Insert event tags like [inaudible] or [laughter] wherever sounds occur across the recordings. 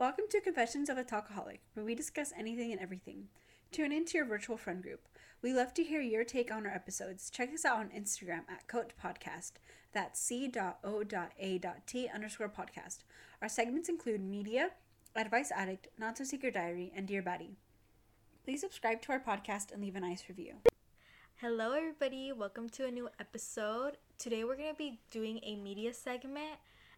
Welcome to Confessions of a Talkaholic, where we discuss anything and everything. Tune into your virtual friend group. We love to hear your take on our episodes. Check us out on Instagram at Coat Podcast. That's c.o.a.t underscore podcast. Our segments include media, advice addict, not so secret diary, and dear baddie. Please subscribe to our podcast and leave a nice review. Hello, everybody. Welcome to a new episode. Today, we're going to be doing a media segment,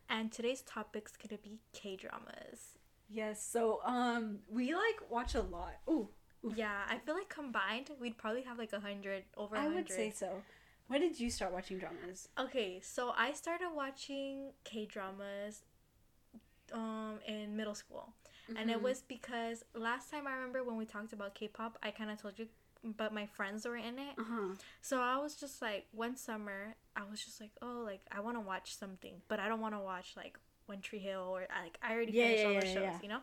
and today's topic's going to be K dramas. Yes, so um, we like watch a lot. Ooh, ooh. Yeah, I feel like combined, we'd probably have like a hundred over. I 100. would say so. When did you start watching dramas? Okay, so I started watching K dramas um in middle school. And it Mhm. was because last time I remember when we talked about K-pop, I kind of told you but my friends were in it. Uh huh. So I was just like one summer, I was just like, "Oh, like I want to watch something, but I don't want to watch like One Hill or like I already Yeah, finished yeah, all the yeah, shows, you know?"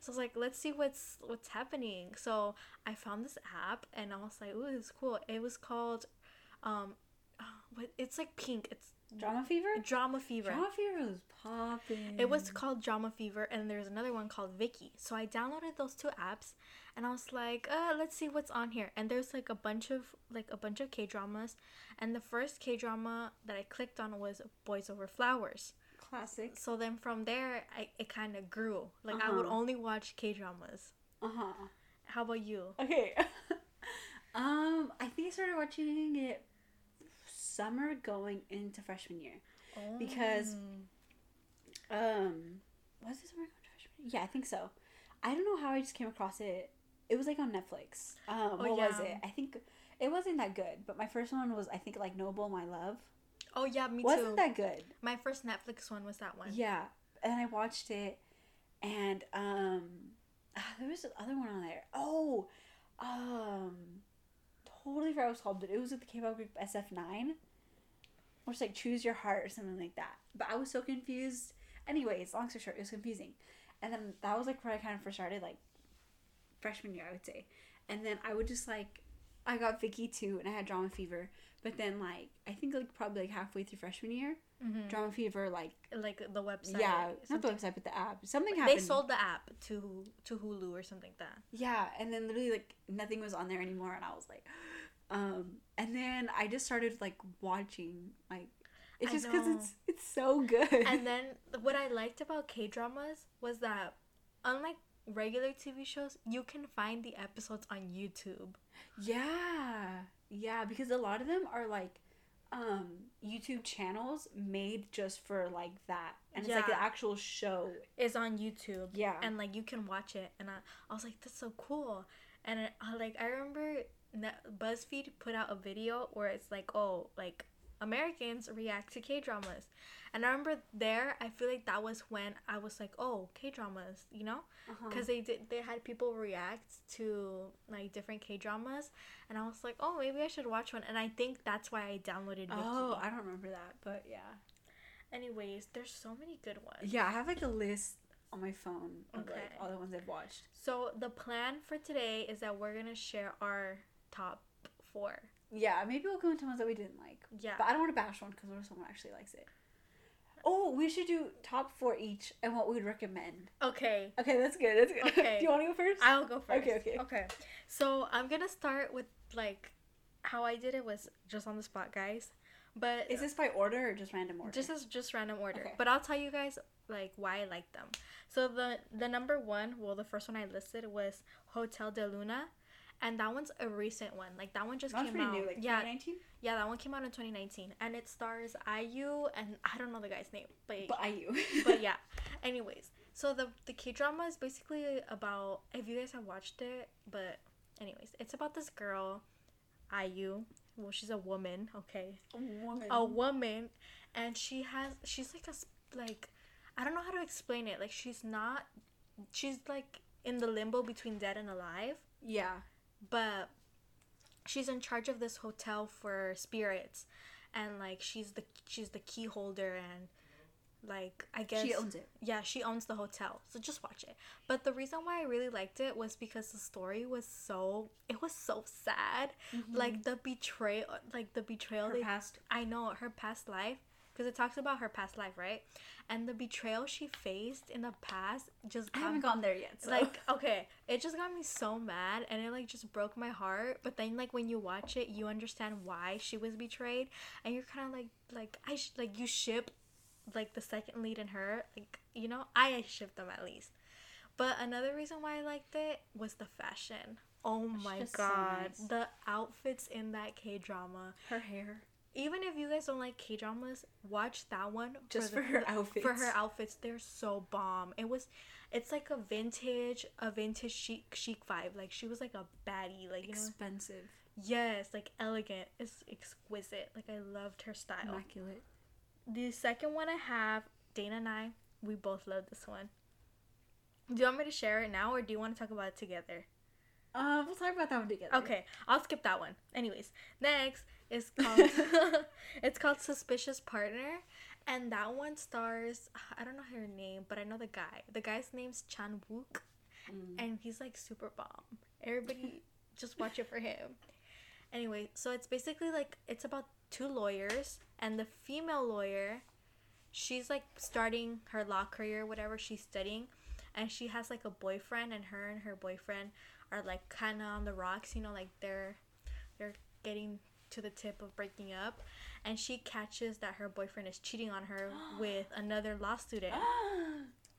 So I was like, "Let's see what's what's happening." So I found this app and I was like, "Ooh, it's cool." It was called um what it's like pink. It's Drama Fever? Drama Fever. Drama Fever was popping. It was called Drama Fever, and there's another one called Viki. So I downloaded those two apps, and I was like, uh, let's see what's on here. And there's like a bunch of like a bunch of K dramas, and the first K drama that I clicked on was Boys Over Flowers. Classic. So then from there, I it kind of grew. Like I would Uh-huh. only watch K dramas. Uh huh. How about you? Okay. [laughs] um, I think I started watching it summer going into freshman year. Because- Um, was it summer going to freshman year? Yeah, I think so. I don't know how I just came across it. It was like on Netflix. Um, Oh, what was it? I think it wasn't that good. But my first one was I think like Noble My Love. Oh yeah, me wasn't too. that good? My first Netflix one was that one. Yeah, and I watched it, and um, [sighs] there was another one on there. Oh, um, totally forgot what it was called, but it was with the K-pop group SF9, or it's like Choose Your Heart or something like that. But I was so confused. Anyways, long story short, it was confusing, and then that was like where I kind of first started, like freshman year, I would say, and then I would just like. I got Viki too, and I had drama fever. But then, like, I think like probably like halfway through freshman year, hmm drama fever like Like the website. yeah, not the something- website, but the app. Something happened. They sold the app to to Hulu or something like that. Yeah, and then literally like nothing was on there anymore, and I was like, [gasps] um, and then I just started like watching like it's I just because it's it's so good. and then [laughs] what I liked about K dramas was that unlike regular TV shows, you can find the episodes on YouTube. yeah, yeah, because a lot of them are like um YouTube channels made just for like that, and it's like the actual show. Is on YouTube. Yeah, And like you can watch it, and I, I was like, that's so cool. And I, like I remember BuzzFeed put out a video where it's like, oh, like Americans react to K dramas, and I remember there, I feel like that was when I was like, oh, K dramas, you know, uh-huh. because they did they had people react to like different K dramas, and I was like, oh, maybe I should watch one, and I think that's why I downloaded Viki. oh, I don't remember that, but yeah. Anyways, there's so many good ones. Yeah, I have like a list on my phone of Okay. like all the ones I've watched. So the plan for today is that we're gonna share our top four. Yeah, maybe we'll go into ones that we didn't like. Yeah. But I don't want to bash one because what if someone actually likes it? Oh, we should do top four each and what we'd recommend. Okay. Okay, that's good. That's good. [laughs] Okay. do you want to go first? I'll go first. Okay, okay. Okay. So I'm gonna start with like how I did it was just on the spot, guys. But Is this by order or just random order? just as just random order. Okay. But I'll tell you guys like why I like them. So the the number one, well, the first one I listed was Hotel de Luna, and that one's a recent one. Like that one just came out. new, like yeah, 2019. yeah, that one came out in 2019, and it stars IU and [laughs] I don't know the guy's name, but But IU. [laughs] but yeah. [laughs] Anyways, so the the K drama is basically about if you guys have watched it, but anyways, it's about this girl, IU. Well, she's a woman, okay, A woman. a woman, and she has she's like a like I don't know how to explain it. Like she's not, she's like in the limbo between dead and alive, yeah. But she's in charge of this hotel for spirits, and like she's the she's the key holder and like I guess She owns it. yeah, she owns the hotel. So just watch it. But the reason why I really liked it was because the story was so it was so sad. Like the betrayal like the betrayal Mm-hmm. Her they past. I know her past life because it talks about her past life, right? And the betrayal she faced in the past just I haven't me- gone there yet. So. like okay it just got me so mad and it like just broke my heart but then like when you watch it you understand why she was betrayed and you're kind of like like i sh- like you ship like the second lead in her like you know i ship them at least but another reason why i liked it was the fashion oh my just so god nice. the outfits in that k-drama her hair. Even if you guys don't like k-dramas watch that one Just the- for her outfits. for her outfits they're so bomb it was it's like a vintage a vintage chic chic vibe like she was like a baddie like you know Expensive. yes like elegant it's exquisite like i loved her style Immaculate. the second one i have dana and i we both love this one do you want me to share it now or do you want to talk about it together Uh, we'll talk about that one together. Okay, I'll skip that one. Anyways, next is called [laughs] [laughs] it's called Suspicious Partner, and that one stars I don't know her name, but I know the guy. The guy's name's Chang Wook, Mm. and he's like super bomb. Everybody [laughs] just watch it for him. Anyway, so it's basically like it's about two lawyers, and the female lawyer, she's like starting her law career, whatever she's studying, and she has like a boyfriend, and her and her boyfriend are like kind of on the rocks, you know, like they're they're getting to the tip of breaking up, and she catches that her boyfriend is cheating on her [gasps] with another law student. [gasps]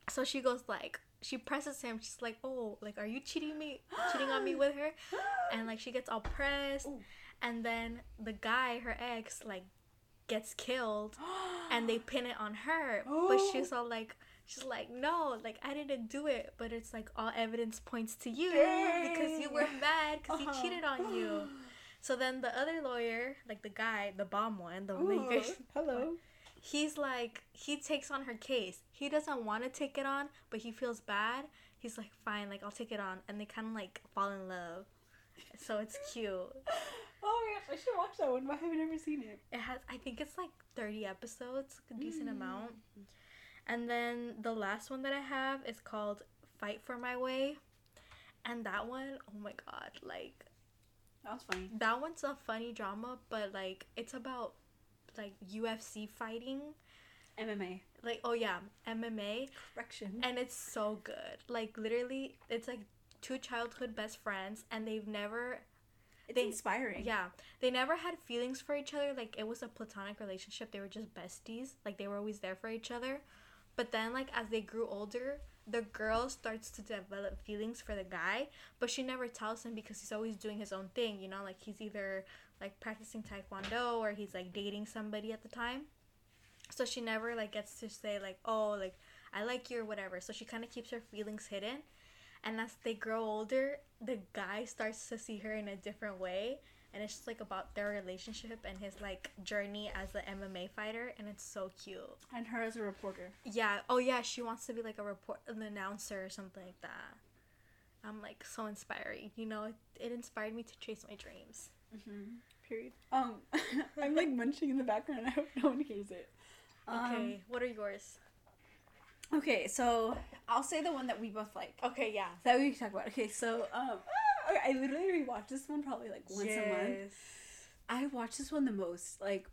So she goes like she presses him. She's like, "Oh, like are you cheating me, cheating on me [gasps] with her?" And like she gets all pressed, Ooh. and then the guy, her ex, like gets killed, and they pin it on her. But she's all like, she's like, "No, like I didn't do it." But it's like all evidence points to you because you were mad because Uh-huh. he cheated on you. So then the other lawyer, like the guy, the bomb one, the one that you Ooh, guys hello. he's like he takes on her case. He doesn't want to take it on but he feels bad. He's like fine like i'll take it on. And they kind of like fall in love. So it's cute. [laughs] Oh my gosh, I should watch that one, but I have never seen it. it has i think it's like 30 episodes a decent Mm. amount. And then the last one that i have is called fight for my way. And that one oh my god like That was funny. that one's a funny drama but like it's about like ufc fighting MMA. like oh yeah mma Correction. and it's so good. Like literally, it's like two childhood best friends, and they've never, It's they- inspiring. yeah, they never had feelings for each other. Like it was a platonic relationship. They were just besties. Like they were always there for each other. But then, like as they grew older, the girl starts to develop feelings for the guy, but she never tells him because he's always doing his own thing. You know, like he's either like practicing taekwondo or he's like dating somebody at the time. So she never like gets to say like, oh, like I like you or whatever. So she kind of keeps her feelings hidden. And as they grow older, the guy starts to see her in a different way. And it's just like about their relationship and his like journey as an MMA fighter. And it's so cute. And her as a reporter. Yeah. Oh, yeah. She wants to be like a report, an announcer or something like that. I'm like so inspiring. You know, it, it inspired me to chase my dreams. Mm-hmm. Period. Um, [laughs] I'm like munching in the background. [laughs] I hope no one hears it. Um, Okay. what are yours? Okay, so I'll say the one that we both like. Okay. Yeah. That we can talk about. Okay, so um, okay, I literally rewatch this one probably like once a month. I watch this one the most, like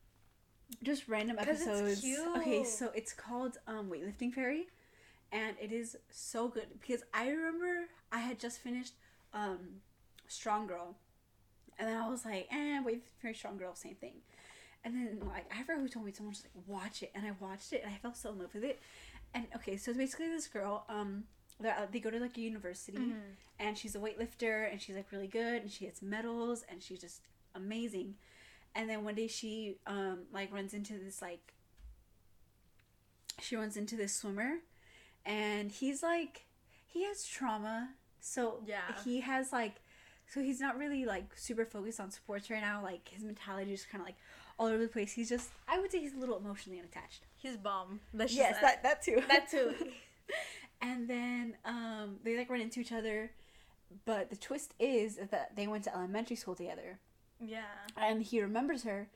just random episodes. Okay, so it's called um Weightlifting Fairy, and it is so good because I remember I had just finished um Strong Girl, and then I was like, eh, Weightlifting Fairy, Strong Girl, same thing. And then like I forgot who told me someone just like watch it, and I watched it, and I fell so in love with it. And okay, so it's basically this girl um. They're- uh, They go to like a university, Mhm. and she's a weightlifter and she's like really good and she gets medals and she's just amazing and then one day she um like runs into this like she runs into this swimmer and he's like he has trauma so Yeah. he has like so he's not really like super focused on sports right now like his mentality is kind of like all over the place he's just i would say he's a little emotionally unattached He's bomb. Yes that that too That too. [laughs] and then um, they like run into each other, but the twist is that they went to elementary school together, yeah. and he remembers her,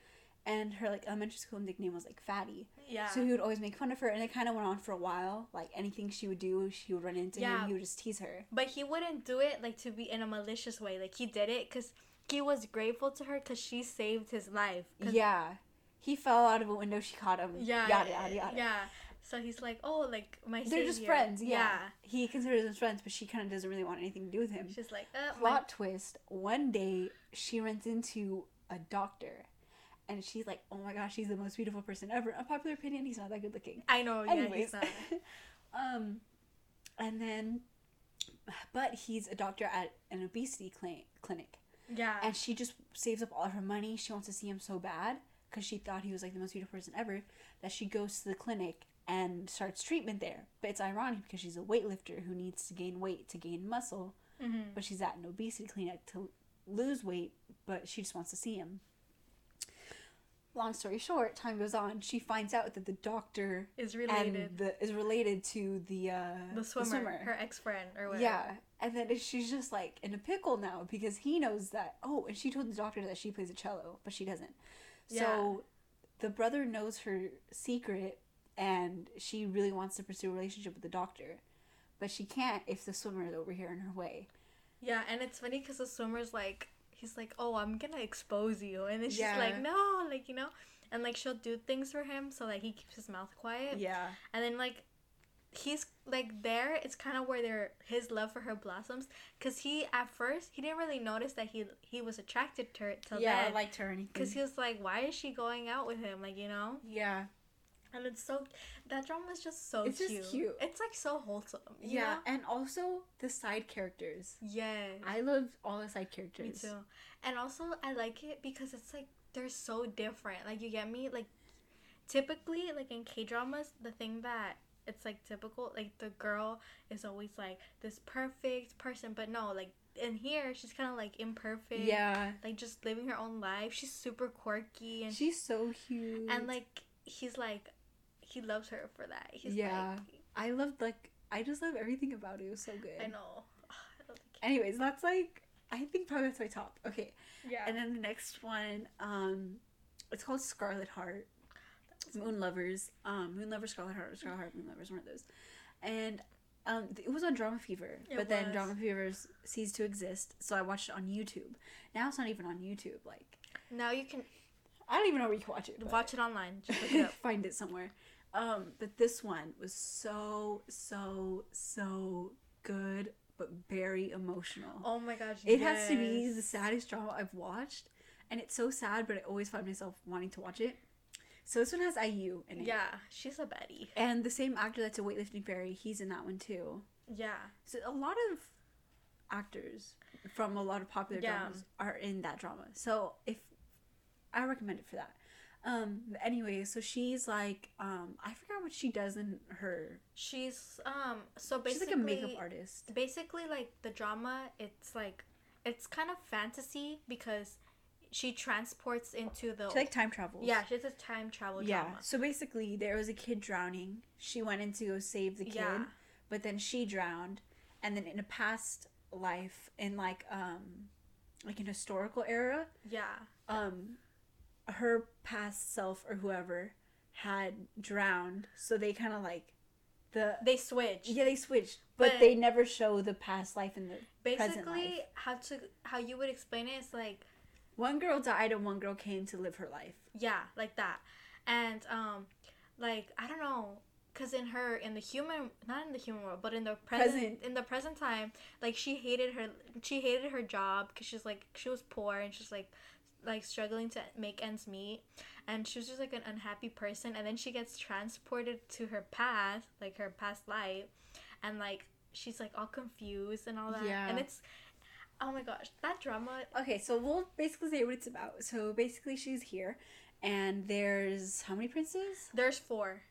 and her like elementary school nickname was like Fatty. Yeah. So he would always make fun of her, and it kind of went on for a while. Like anything she would do, she would run into Yeah. him. He would just tease her. But he wouldn't do it like to be in a malicious way. Like he did it because he was grateful to her because she saved his life. Yeah, he fell out of a window. She caught him. Yeah. Yada yada yada. Yeah. So he's like, oh, like my. They're just friends. Yeah. He considers them friends, but she kind of doesn't really want anything to do with him. She's like, uh, my- Plot twist: One day she runs into a doctor, and she's like, "Oh my gosh, he's the most beautiful person ever." Unpopular opinion: He's not that good looking. I know. Yeah. Anyways, He's not. [laughs] um, and then, but he's a doctor at an obesity cli- clinic, Yeah. and she just saves up all of her money. She wants to see him so bad because she thought he was like the most beautiful person ever that she goes to the clinic and starts treatment there. But it's ironic because she's a weightlifter who needs to gain weight to gain muscle, hmm but she's at an obesity clinic to lose weight, but she just wants to see him. Long story short, time goes on. She finds out that the doctor Is related. and the is related to the uh, the swimmer, her ex friend or whatever. yeah, and then she's just like in a pickle now because he knows that. Oh, and she told the doctor that she plays a cello, but she doesn't. Yeah. So the brother knows her secret, and she really wants to pursue a relationship with the doctor, but she can't if the swimmer is over here in her way. Yeah, and it's funny because the swimmer's like, he's like, oh, I'm gonna expose you, and then she's Yeah. like, no, like you know, and like she'll do things for him so like he keeps his mouth quiet, Yeah. and then like. He's like there. It's kind of where their his love for her blossoms, cause he at first he didn't really notice that he he was attracted to her till yeah, I then. liked her anything. Cause he was like, why is she going out with him? Like you know, yeah. And it's so that drama is just so It's just cute. cute. It's like so wholesome. Yeah, know? and also the side characters. Yeah, I love all the side characters. Me too. And also, I like it because it's like they're so different. Like you get me. Like typically, like in K dramas, the thing that it's like typical, like the girl is always like this perfect person, but no, like in here, she's kind of like imperfect. Yeah. Like just living her own life. She's super quirky and She's so cute. and like he's like he loves her for that. He's Yeah. like I loved like I just love everything about it. It was so good. I know. [sighs] I love the kid. Anyways, that's like I think probably that's my top. Okay. Yeah. And then the next one, um, it's called Scarlet Heart. Moon Lovers. Um, Moon Lovers, Scarlet Heart, Scarlet Heart, Moon Lovers, one of those. And um, it was on Drama Fever, It but then was. Drama Fever ceased to exist, so I watched it on YouTube. Now it's not even on YouTube. Like now you can I don't even know where you can watch it. watch it online. Just look it [laughs] up. find it somewhere. Um, but this one was so so so good, but very emotional. Oh my gosh. it has to be the saddest drama I've watched, and it's so sad, but I always find myself wanting to watch it. So this one has IU in it, Yeah, she's a Betty. and the same actor that's a weightlifting fairy, he's in that one too. Yeah. So a lot of actors from a lot of popular Yeah. dramas are in that drama. So if I recommend it for that. Um anyway, so she's like um I forgot what she does in her She's um so basically, she's like a makeup artist. basically like the drama it's like it's kind of fantasy because she transports into the She like time travel. yeah she's a time travel Yeah. drama So basically there was a kid drowning. She went in to go save the kid, Yeah. but then she drowned and then in a past life in like um like an historical era, yeah um her past self or whoever had drowned so they kind of like the they switch yeah they switched but, But- they never show the past life and the basically how to how you would explain it is like one girl died and one girl came to live her life. Yeah like that. And um like i don't know because in her in the human not in the human world but in the present, Present. in the present time like she hated her she hated her job because she's like she was poor and she's like like struggling to make ends meet and she was just like an unhappy person and then she gets transported to her past like her past life and like she's like all confused and all that Yeah. and it's oh my gosh that drama okay so we'll basically say what it's about. So basically she's here and there's how many princes? There's four.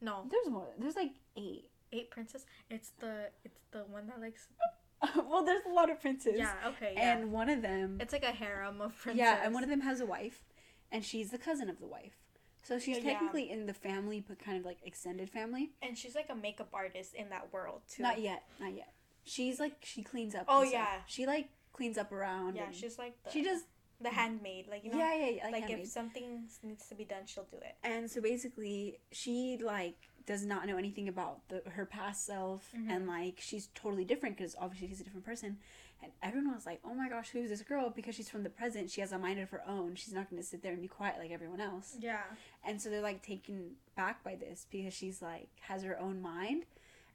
No. There's more. There's like eight. Eight princess it's the it's the one that likes oh. [laughs] well there's a lot of princes yeah okay yeah. and one of them it's like a harem of princes. yeah and one of them has a wife and she's the cousin of the wife so she's Yeah. technically in the family but kind of like extended family and she's like a makeup artist in that world too Not yet, not yet. She's like she cleans up. Oh, stuff. yeah. She like cleans up around. yeah she's like the, she does. the handmaid like you know yeah, yeah, yeah. Like, like if something needs to be done she'll do it And so basically, she like does not know anything about the, her past self Mhm. and like she's totally different because obviously she's a different person. And everyone was like oh my gosh who's this girl? Because she's from the present. She has a mind of her own. She's not going to sit there and be quiet like everyone else. Yeah. and so they're like taken back by this because she's like has her own mind.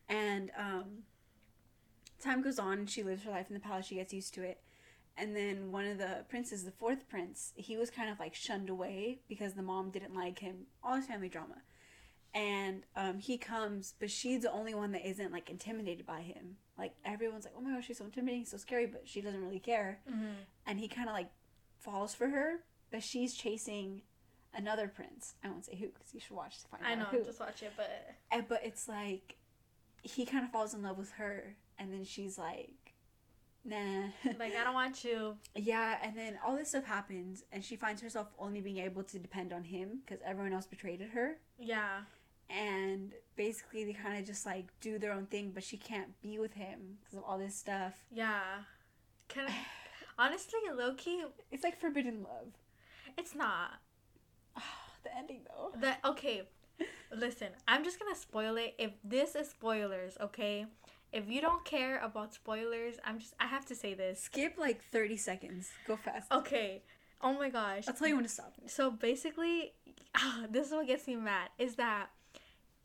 And um time goes on and she lives her life in the palace. She gets used to it. And then one of the princes the fourth prince he was kind of like shunned away because the mom didn't like him. All his family drama and um, he comes but she's the only one that isn't like intimidated by him like everyone's like oh my gosh she's so intimidating so scary but she doesn't really care Mm-hmm. and he kind of like falls for her but she's chasing another prince i won't say who because you should watch to find I out I know. who Just watch it, but and, but it's like he kind of falls in love with her and then she's like nah [laughs] like I don't want you. yeah and then all this stuff happens and she finds herself only being able to depend on him because everyone else betrayed her Yeah. And basically they kind of just like do their own thing but she can't be with him because of all this stuff Yeah. Can [sighs] honestly, Loki, it's like forbidden love it's not. [sighs] the ending though That okay. Listen, I'm just gonna spoil it. If this is spoilers, okay? If you don't care about spoilers, I'm just I have to say this. skip like 30 seconds go fast Okay. Oh my gosh. i'll tell you when to stop So basically, ah, [sighs] this is what gets me mad is that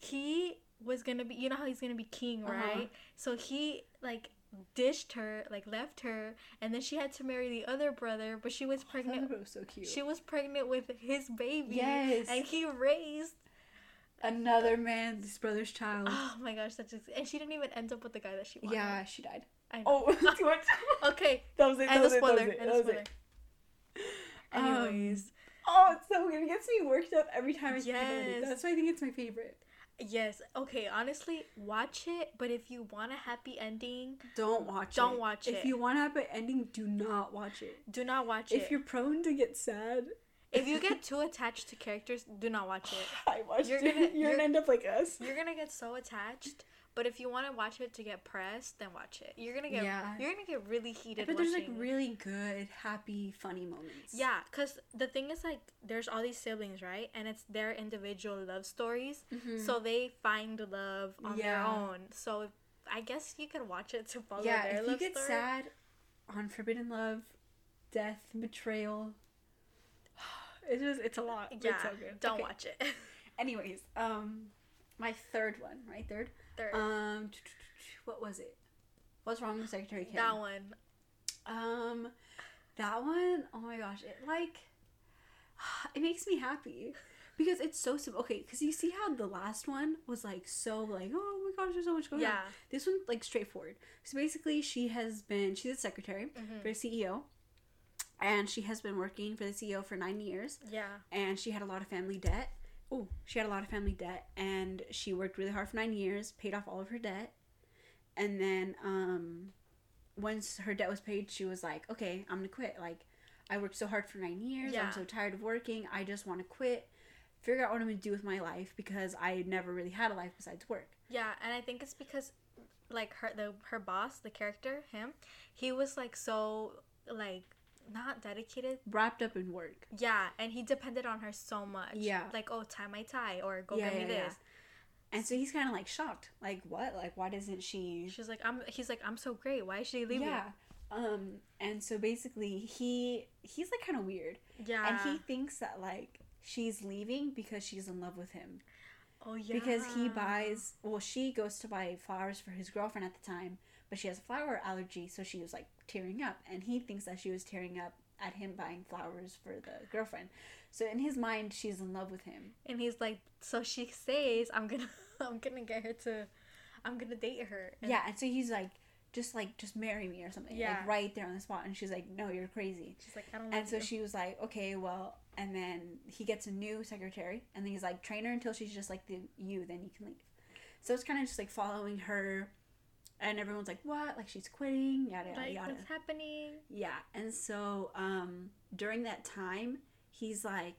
he was gonna be, you know how he's gonna be king, Uh-huh. right? So he like dished her, like left her, and then she had to marry the other brother, but she was thought pregnant. was so cute She was pregnant with his baby. Yes. And he raised. another man's brother's child Oh my gosh, that's just, and she didn't even end up with the guy that she wanted. yeah she died I [laughs] know. [laughs] oh Okay. that was it that And the was it, that was spoiler. it, And that the was spoiler. it. [laughs] Um, Anyways. Oh, it's so good. It gets me worked up every time I about it. Yes. That's why I think it's my favorite. Yes. Okay. Honestly, watch it. But if you want a happy ending, Don't watch it. Don't watch If it. If you want have an ending, do not watch it. do not watch it. If you're prone to get sad, if you get [laughs] too attached to characters, do not watch it. I watched You're it. gonna- you're, [laughs] you're- gonna end up like us. You're gonna get so attached. But if you want to watch it to get pressed, then watch it. You're gonna get Yeah. you're gonna get really heated. But there's like really good, happy, funny moments. yeah, cause the thing is like there's all these siblings, right? And it's their individual love stories, Mhm. so they find love on their own. So if, I guess you could watch it to follow yeah. their If you get story. sad on forbidden love, death, betrayal, [sighs] it's just it's a lot. yeah, it's so good. don't Okay. watch it. [laughs] Anyways, um, my third one, right? Third. Third, Um, what was it? What's wrong with Secretary Kim? that one. Um, that one. Oh my gosh! It like, it makes me happy because it's so simple. Okay, because you see how the last one was like so like, oh my gosh, there's so much going on. Yeah. This one like straightforward. So basically, she has been she's a secretary Mhm. for the CEO, and she has been working for the CEO for nine years Yeah. and she had a lot of family debt. Oh, she had a lot of family debt, and she worked really hard for nine years, paid off all of her debt, and then um, once her debt was paid, she was like, "Okay, I'm gonna quit. Like, I worked so hard for nine years. Yeah. I'm so tired of working. I just want to quit, figure out what I'm gonna do with my life because I never really had a life besides work." Yeah, and I think it's because like her the her boss, the character, him, he was like so like not dedicated. Wrapped up in work. Yeah, and he depended on her so much. Yeah. Like, oh, tie my tie or go Yeah, get me yeah, yeah. this. And so he's kind of like shocked, like, "What? Like, why doesn't she?" She's like, I'm he's like, I'm so great. Why is she leaving? Yeah. Um, and so basically, he he's like kind of weird. Yeah. and he thinks that like she's leaving because she's in love with him Oh yeah. because he buys well she goes to buy flowers for his girlfriend at the time but she has a flower allergy so she was like tearing up and he thinks that she was tearing up at him buying flowers for the girlfriend so in his mind she's in love with him and he's like, so she says, I'm gonna [laughs] I'm gonna get her to I'm gonna date her. And yeah and so he's like just like just marry me or something Yeah. like right there on the spot and she's like no you're crazy She's like, I don't And so you." she was like, okay, well, and then he gets a new secretary, and then he's like, train her until she's just like the you, then you can leave. So it's kind of just like following her, and everyone's like, what? Like she's quitting, yada yada like, yada. what's happening? Yeah, and so um, during that time, he's like,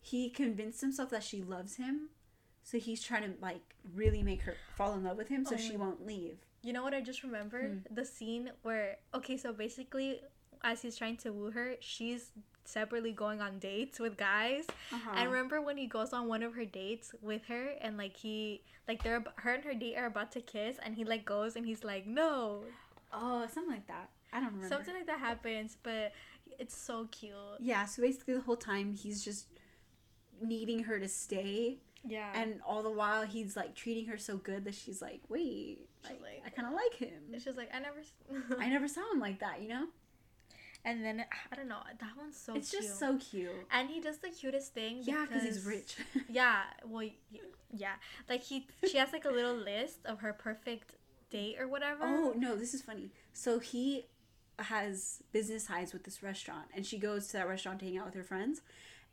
he convinced himself that she loves him, so he's trying to like really make her fall in love with him, so Oh she won't leave. You know what I just remembered? Hmm. The scene where okay, so basically as he's trying to woo her, she's separately going on dates with guys. Uh-huh. And remember when he goes on one of her dates with her and like he like they're her and her date are about to kiss and he like goes and he's like no oh, something like that. I don't remember. something like that happens but it's so cute Yeah, so basically the whole time he's just needing her to stay yeah and all the while he's like treating her so good that she's like, "Wait, She's like, like- I kind of like him." it's just like I never I never [laughs] saw him like that, you know? And then I don't know that one's so it's cute just so cute. and he does the cutest thing Yeah, cuz he's rich. [laughs] yeah well yeah like he she has like a little list of her perfect date or whatever Oh no, this is funny. So he has business ties with this restaurant, and she goes to that restaurant to hang out with her friends.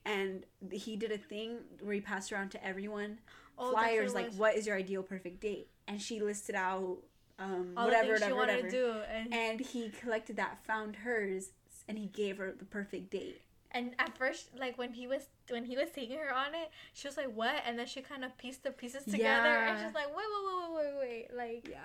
And he did a thing where he passed around to everyone Oh, flyers like, "What is your ideal perfect date?" And she listed out um, all whatever, the things she whatever, wanted whatever. to do and And he collected that, found hers, and he gave her the perfect date. And at first, like when he was when he was taking her on it, she was like, "What?" And then she kind of pieced the pieces together, and Yeah. she's like, "Wait, wait, wait, wait, wait, wait!" Like, Yeah.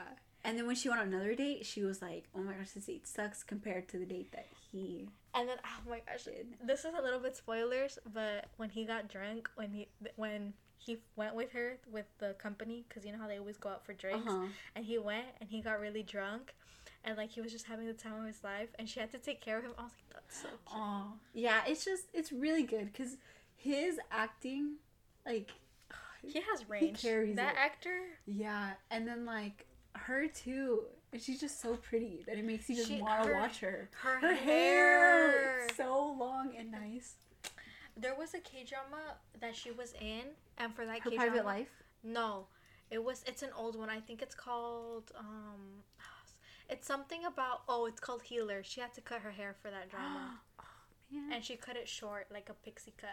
And then when she went on another date, she was like, "Oh my gosh, this date sucks compared to the date that he and then oh my gosh, did." this is a little bit spoilers, but when he got drunk, when he when he went with her with the company, because you know how they always go out for drinks, huh. and he went and he got really drunk, and like he was just having the time of his life, and she had to take care of him. I was like, "That's so cute." Oh, yeah. It's just it's really good because his acting, like, [sighs] He has range. carries that it. actor. yeah, and then like her too, and she's just so pretty that it makes you just want to watch her. Her, Her hair. hair, so long and nice. There was a K drama that she was in, and for that Her K private drama, life. no, it was it's an old one. I think it's called um, it's something about oh, it's called Healer. She had to cut her hair for that [gasps] drama, oh man, and she cut it short like a pixie cut.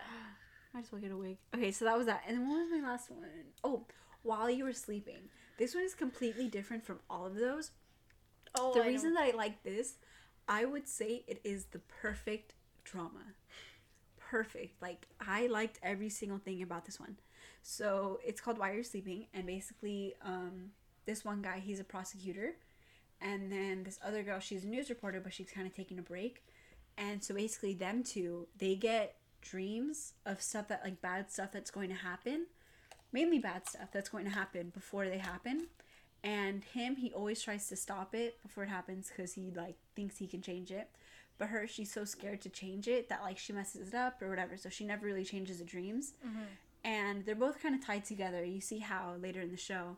I just to get a wig. Okay, so that was that, and then what was my last one? Oh, while you were sleeping. This one is completely different from all of those. Oh, the I reason that I like this, I would say it is the perfect drama. Perfect. Like I liked every single thing about this one. So it's called While You're Sleeping, and basically, um, this one guy he's a prosecutor, and then this other girl she's a news reporter, but she's kind of taking a break, and so basically them two they get dreams of stuff that like bad stuff that's going to happen, mainly bad stuff that's going to happen before they happen. And him he always tries to stop it before it happens because he like thinks he can change it. But her she's so scared to change it that like she messes it up or whatever so she never really changes the dreams. Mhm. and they're both kind of tied together. You see how later in the show.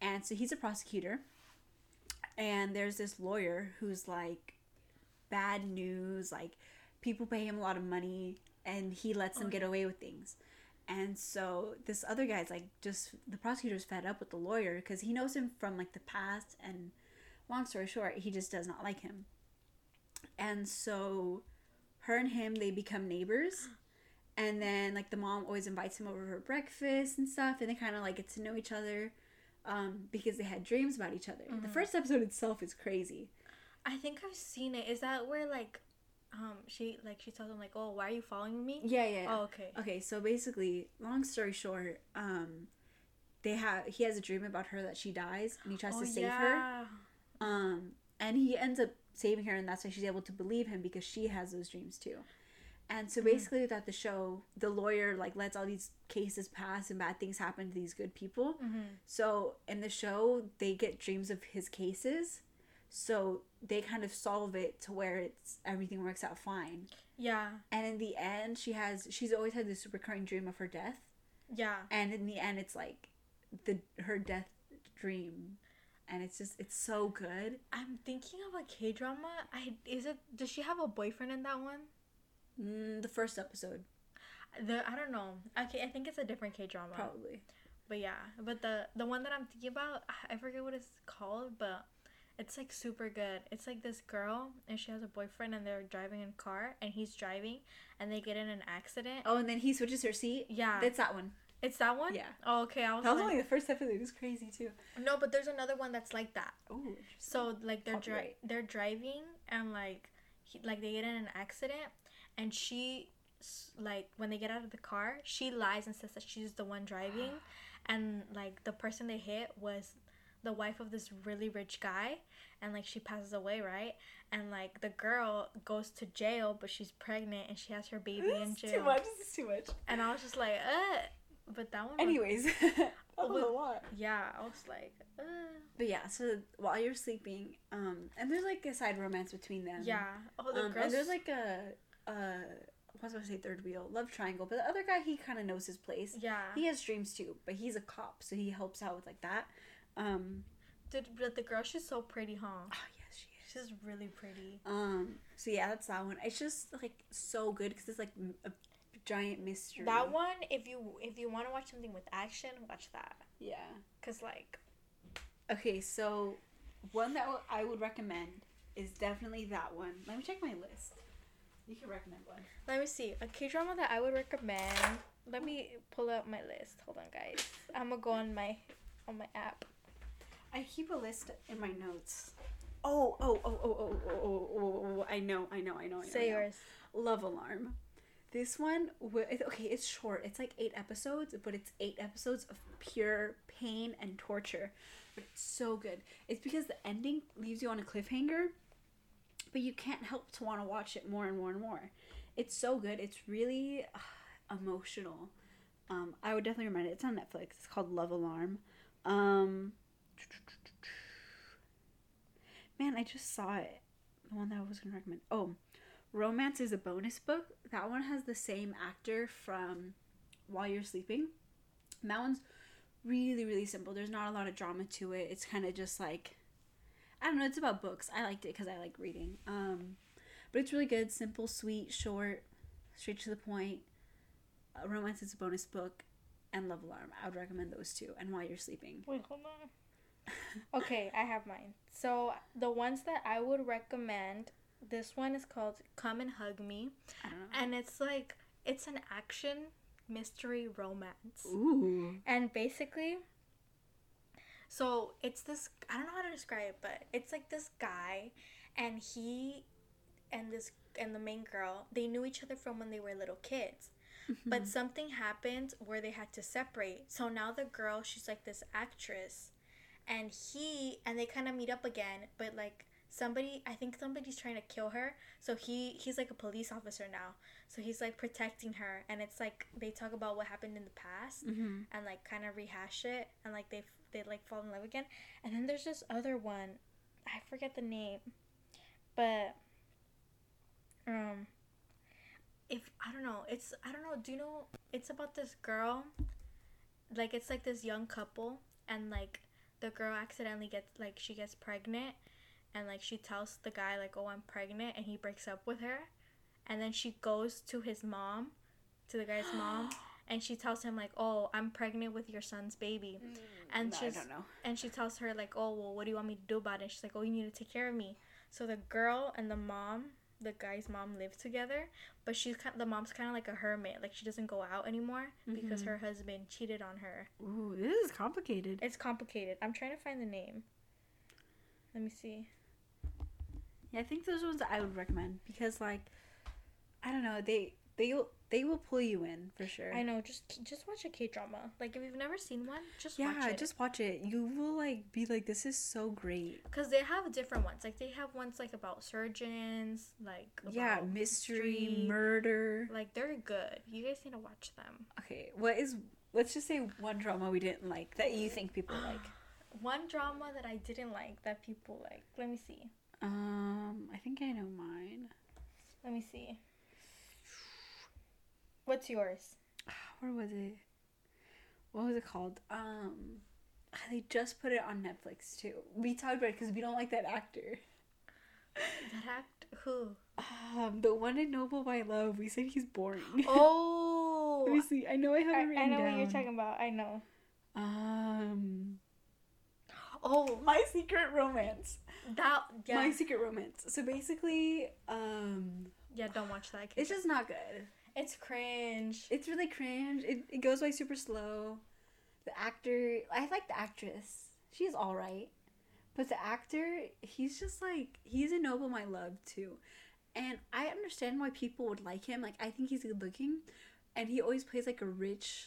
And so he's a prosecutor and there's this lawyer who's like bad news like people pay him a lot of money and he lets them Oh, get away with things. And so this other guy's like just the prosecutor's fed up with the lawyer because he knows him from like the past and long story short he just does not like him. And so her and him they become neighbors. And then like the mom always invites him over for breakfast and stuff and they kind of like get to know each other um, because they had dreams about each other the Mhm. first episode itself is crazy I think I've seen it. Is that where like, um, she like she tells him like, oh, why are you following me? yeah yeah, yeah. Oh, okay. Okay, so basically, long story short, um, they have he has a dream about her that she dies, and he tries oh, to save her. Um, and he ends up saving her, and that's why she's able to believe him because she has those dreams too. And so Mhm. basically, without the show, the lawyer like lets all these cases pass and bad things happen to these good people. Mm-hmm. So in the show, they get dreams of his cases, so they kind of solve it to where it's everything works out fine. Yeah. And in the end, she has she's always had this recurring dream of her death Yeah. and in the end it's like the her death dream and it's just it's so good I'm thinking of a K drama. I is it? Does she have a boyfriend in that one? Mm, the first episode The I don't know. Okay, I think it's a different K drama. probably But yeah, but the the one that I'm thinking about, I forget what it's called, but it's like super good. It's like this girl and she has a boyfriend and they're driving in a car and he's driving and they get in an accident. oh and then he switches her seat Yeah, that's that one it's that one. yeah Oh, okay. I was, that was like, only the first episode it was crazy too no, but there's another one that's like that. oh So like they're dri- they're driving and like he, like they get in an accident and she like when they get out of the car she lies and says that she's the one driving [sighs] and like the person they hit was the wife of this really rich guy, and like she passes away, right? And like the girl goes to jail, but she's pregnant and she has her baby in This is jail. too much. This is too much. And I was just like, uh. But that one. was- Anyways, [laughs] that [laughs] was a lot. yeah, I was like, uh. But yeah, so while you're sleeping, um, and there's like a side romance between them. Yeah. Oh, the Um, girls. and there's like a, uh, I was gonna say third wheel, love triangle. But the other guy, he kind of knows his place. Yeah. He has dreams too, but he's a cop, so he helps out with like that. Um, Did, but the girl, she's so pretty, huh? oh yes, she is. She's really pretty. Um, so yeah, that's that one. It's just like so good because it's like a giant mystery. That one, if you if you want to watch something with action, watch that. Yeah. Cause like, Okay, so one that I would recommend is definitely that one. Let me check my list. You can recommend one. let me see a K drama that I would recommend. Let me pull up my list. Hold on, guys. I'm gonna go on my on my app. I keep a list in my notes. Oh oh, oh, oh, oh, oh, oh, oh, oh, oh, oh, I know, I know, I know. I know, Say I know. yours. Love Alarm. This one, okay, it's short. It's like eight episodes, but it's eight episodes of pure pain and torture. But it's so good. It's because the ending leaves you on a cliffhanger, but you can't help to want to watch it more and more and more. It's so good. It's really uh, emotional. Um, I would definitely recommend it. It's on Netflix. It's called Love Alarm. Um, man, I just saw it. The one that I was gonna recommend. Oh, Romance is a bonus book. That one has the same actor from While You're Sleeping. And that one's really, really simple. There's not a lot of drama to it. It's kind of just like, I don't know, it's about books. I liked it because I like reading. Um, but it's really good. Simple, sweet, short, straight to the point. Uh, Romance is a bonus book. And Love Alarm. I would recommend those two. And While You're Sleeping. Wait, hold on. okay, I have mine. So the ones that I would recommend, this one is called "Come and Hug Me," I don't know. and it's like it's an action mystery romance. Ooh. And basically, so it's this I don't know how to describe it, but it's like this guy and he and this and the main girl, they knew each other from when they were little kids. But something happened where they had to separate. So now the girl, she's like this actress and he and they kind of meet up again, but like somebody I think somebody's trying to kill her. So he he's like a police officer now. So he's like protecting her and it's like they talk about what happened in the past Mm-hmm. and like kind of rehash it and like they they like fall in love again. And then there's this other one. I forget the name. But um if i don't know. It's i don't know. Do you know it's about this girl. Like it's like this young couple. And like the girl accidentally gets like she gets pregnant. And like she tells the guy like oh i'm pregnant. And he breaks up with her. And then she goes to his mom to the guy's mom [gasps] and she tells him like oh i'm pregnant with your son's baby. And no, I she's- don't know. and she tells her like oh well what do you want me to do about it? She's like oh you need to take care of me. So the girl and the mom the guy's mom live together but she's kind the mom's kind of like a hermit like she doesn't go out anymore because Mhm. her husband cheated on her. Ooh, this is complicated. it's complicated. I'm trying to find the name. Let me see. Yeah, I think those ones I would recommend because, like, I don't know, they they they will pull you in for sure. i know just just watch a k-drama like if you've never seen one just Yeah, watch it just watch it. You will like be like, this is so great. because they have different ones like they have ones like about surgeons like yeah, mystery, history. murder. like they're good you guys need to watch them Okay, what is? Let's just say one drama we didn't like that you think people like. [gasps] One drama that I didn't like that people like. Let me see. Um, I think I know mine. Let me see. What's yours? Where was it? What was it called? Um, they just put it on Netflix too. We talked about it because we don't like that actor. [laughs] That act who? Um, the one in Noble My Love. We said he's boring. [laughs] Oh, Let me see. I know I have I, it written I know down. what you're talking about. I know. Um, Oh, My Secret Romance. that yeah, My Secret Romance. So basically, um, yeah. Don't watch that. it's just not good. It's cringe. It's really cringe. It, it goes by super slow. The actor, I like the actress. She's all right. But the actor, he's just like, he's a Noble My Love too. And I understand why people would like him. Like, I think he's good looking. And he always plays like a rich,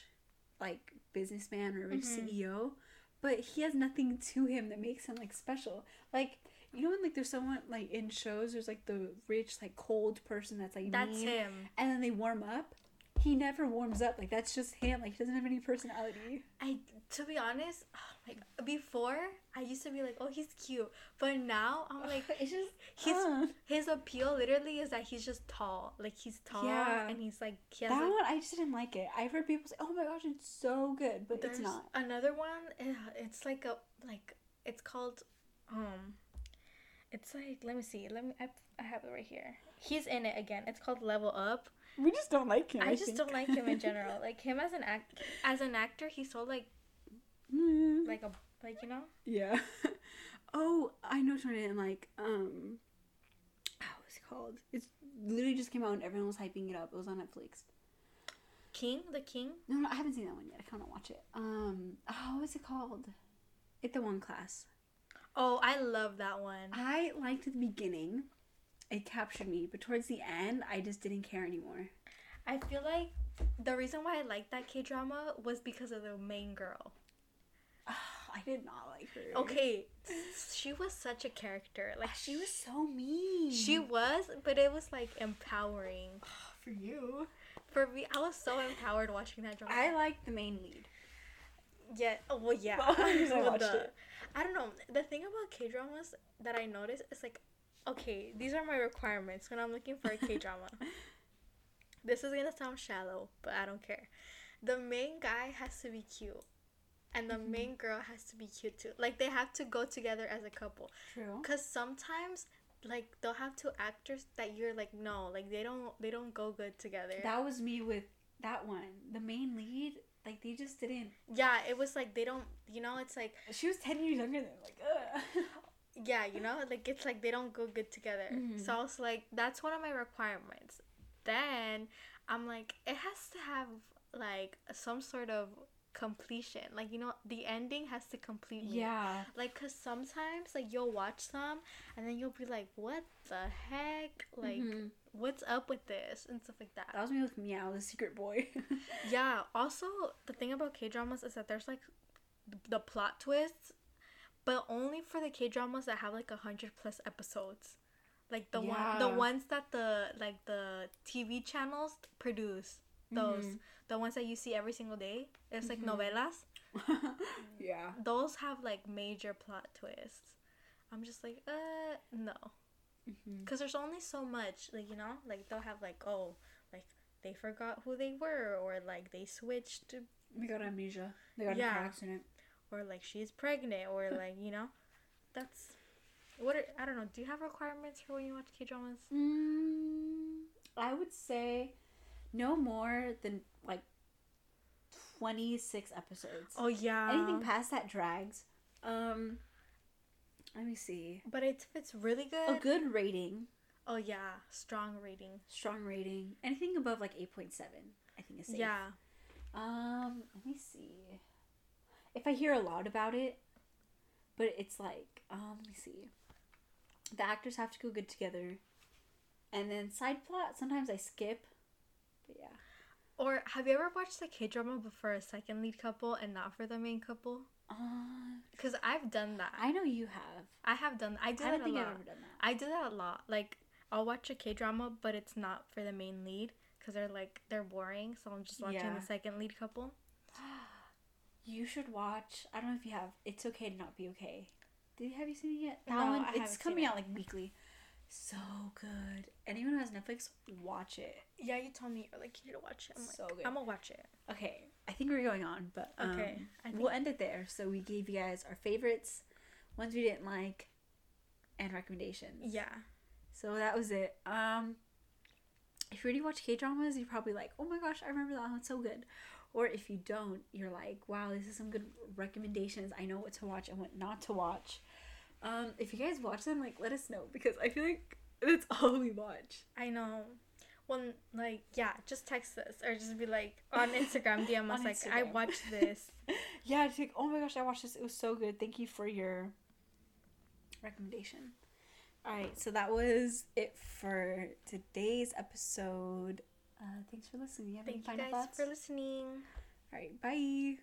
like, businessman or a rich Mhm. CEO. but he has nothing to him that makes him like special. Like you know when like there's someone like in shows there's like the rich like cold person that's like That's mean, him. and then they warm up. He never warms up. Like that's just him. Like he doesn't have any personality. I to be honest, like before I used to be like, oh, he's cute, but now I'm [laughs] like, it's just he's uh. his appeal literally is that he's just tall. Like he's tall Yeah. and he's like he has that one I just didn't like it. I've heard people say, "Oh my gosh, it's so good," but it's not. Another one, eh, it's like a like it's called um it's like let me see. Let me I, I have it right here. He's in it again. It's called Level Up. We just don't like him. I, just don't like him in general. [laughs] Like him as an act as an actor, he's so like don't. like a like you know? Yeah. [laughs] oh, I know something like um. How was it called? It's literally just came out and everyone was hyping it up. It was on Netflix. King, the King. No, no, I haven't seen that one yet. I kind of watch it. Um, oh, what was it called? Itaewon class. Oh, I love that one. I liked the beginning. It captured me, but towards the end, I just didn't care anymore. I feel like the reason why I liked that K drama was because of the main girl. I did not like her. Okay, she was such a character. Like She was so mean. she was, but it was like empowering. for you. For me, I was so empowered watching that drama. I liked the main lead. Yeah. Oh, well, yeah. Well, [laughs] I watched [laughs] the- it. I don't know. The thing about K dramas that I noticed is like, okay, these are my requirements when I'm looking for a K drama. [laughs] this is gonna sound shallow, but I don't care. The main guy has to be cute, and the Mhm. main girl has to be cute too. Like they have to go together as a couple. True. Cause sometimes, like they'll have two actors that you're like, no, like they don't, they don't go good together. That was me with that one. The main lead, like they just didn't. yeah, it was like they don't, you know, it's like She was ten years younger than like. Ugh. yeah, you know, like it's like they don't go good together. Mhm. So I was like, that's one of my requirements. Then I'm like, it has to have like some sort of completion. Like, you know, the ending has to complete me. yeah. Like, cause sometimes like you'll watch some and then you'll be like, what the heck? Like, Mhm. What's up with this and stuff like that. That was me with Meow, the secret boy. [laughs] Yeah. Also, the thing about K dramas is that there's like the plot twists, but only for the K dramas that have like a hundred plus episodes. Like the one, the ones that the like the TV channels produce. Those, Mhm. the ones that you see every single day. It's like Mhm. novelas. [laughs] yeah. Those have like major plot twists. I'm just like, uh, no, Mhm. because there's only so much. Like you know, like they'll have like, oh, like they forgot who they were, or like they switched to They got amnesia. They got in Yeah. car accident. or like she's pregnant or [laughs] like you know that's what are, i don't know do you have requirements for when you watch k dramas Mm, I would say no more than like 26 episodes. oh yeah Anything past that drags. Um, let me see. but it's if it's really good A good rating, oh yeah strong rating strong rating. Anything above like 8.7, I think is safe. yeah Um, let me see. If I hear a lot about it, but it's like, um, let me see. The actors have to go good together. And then side plot, sometimes I skip. But yeah. or have you ever watched a k drama but for a second lead couple and not for the main couple Uh, because i've done that I know you have. i have done i do I that don't a think lot I've ever done that. i do that a lot like i'll watch a k drama but it's not for the main lead because they're like they're boring so i'm just watching Yeah. the second lead couple [gasps] You should watch. I don't know if you have. It's okay to not be okay. Did you have you seen it yet? That No, one. I it's coming out like weekly. So good. Anyone who has Netflix, watch it. yeah you told me you're like you need to watch it i'm like So good. i'm gonna watch it Okay, I think we're going on, but um, Okay, I we'll end it there. So we gave you guys our favorites, ones we didn't like, and recommendations. yeah So that was it. Um, if you already watch K dramas, you're probably like, "Oh my gosh, I remember that one, it's so good." Or if you don't, you're like, "Wow, this is some good recommendations. I know what to watch and what not to watch." Um, if you guys watch them, like, let us know because I feel like that's [laughs] all we watch. I know. Well, like, yeah, just text us or just be like on Instagram, DM [laughs] us, On like, I watched this. [laughs] yeah, it's like, oh my gosh, I watched this. It was so good. Thank you for your recommendation. All right, so that was it for today's episode. Uh, thanks for listening. You Thank you guys thoughts? for listening. All right, bye.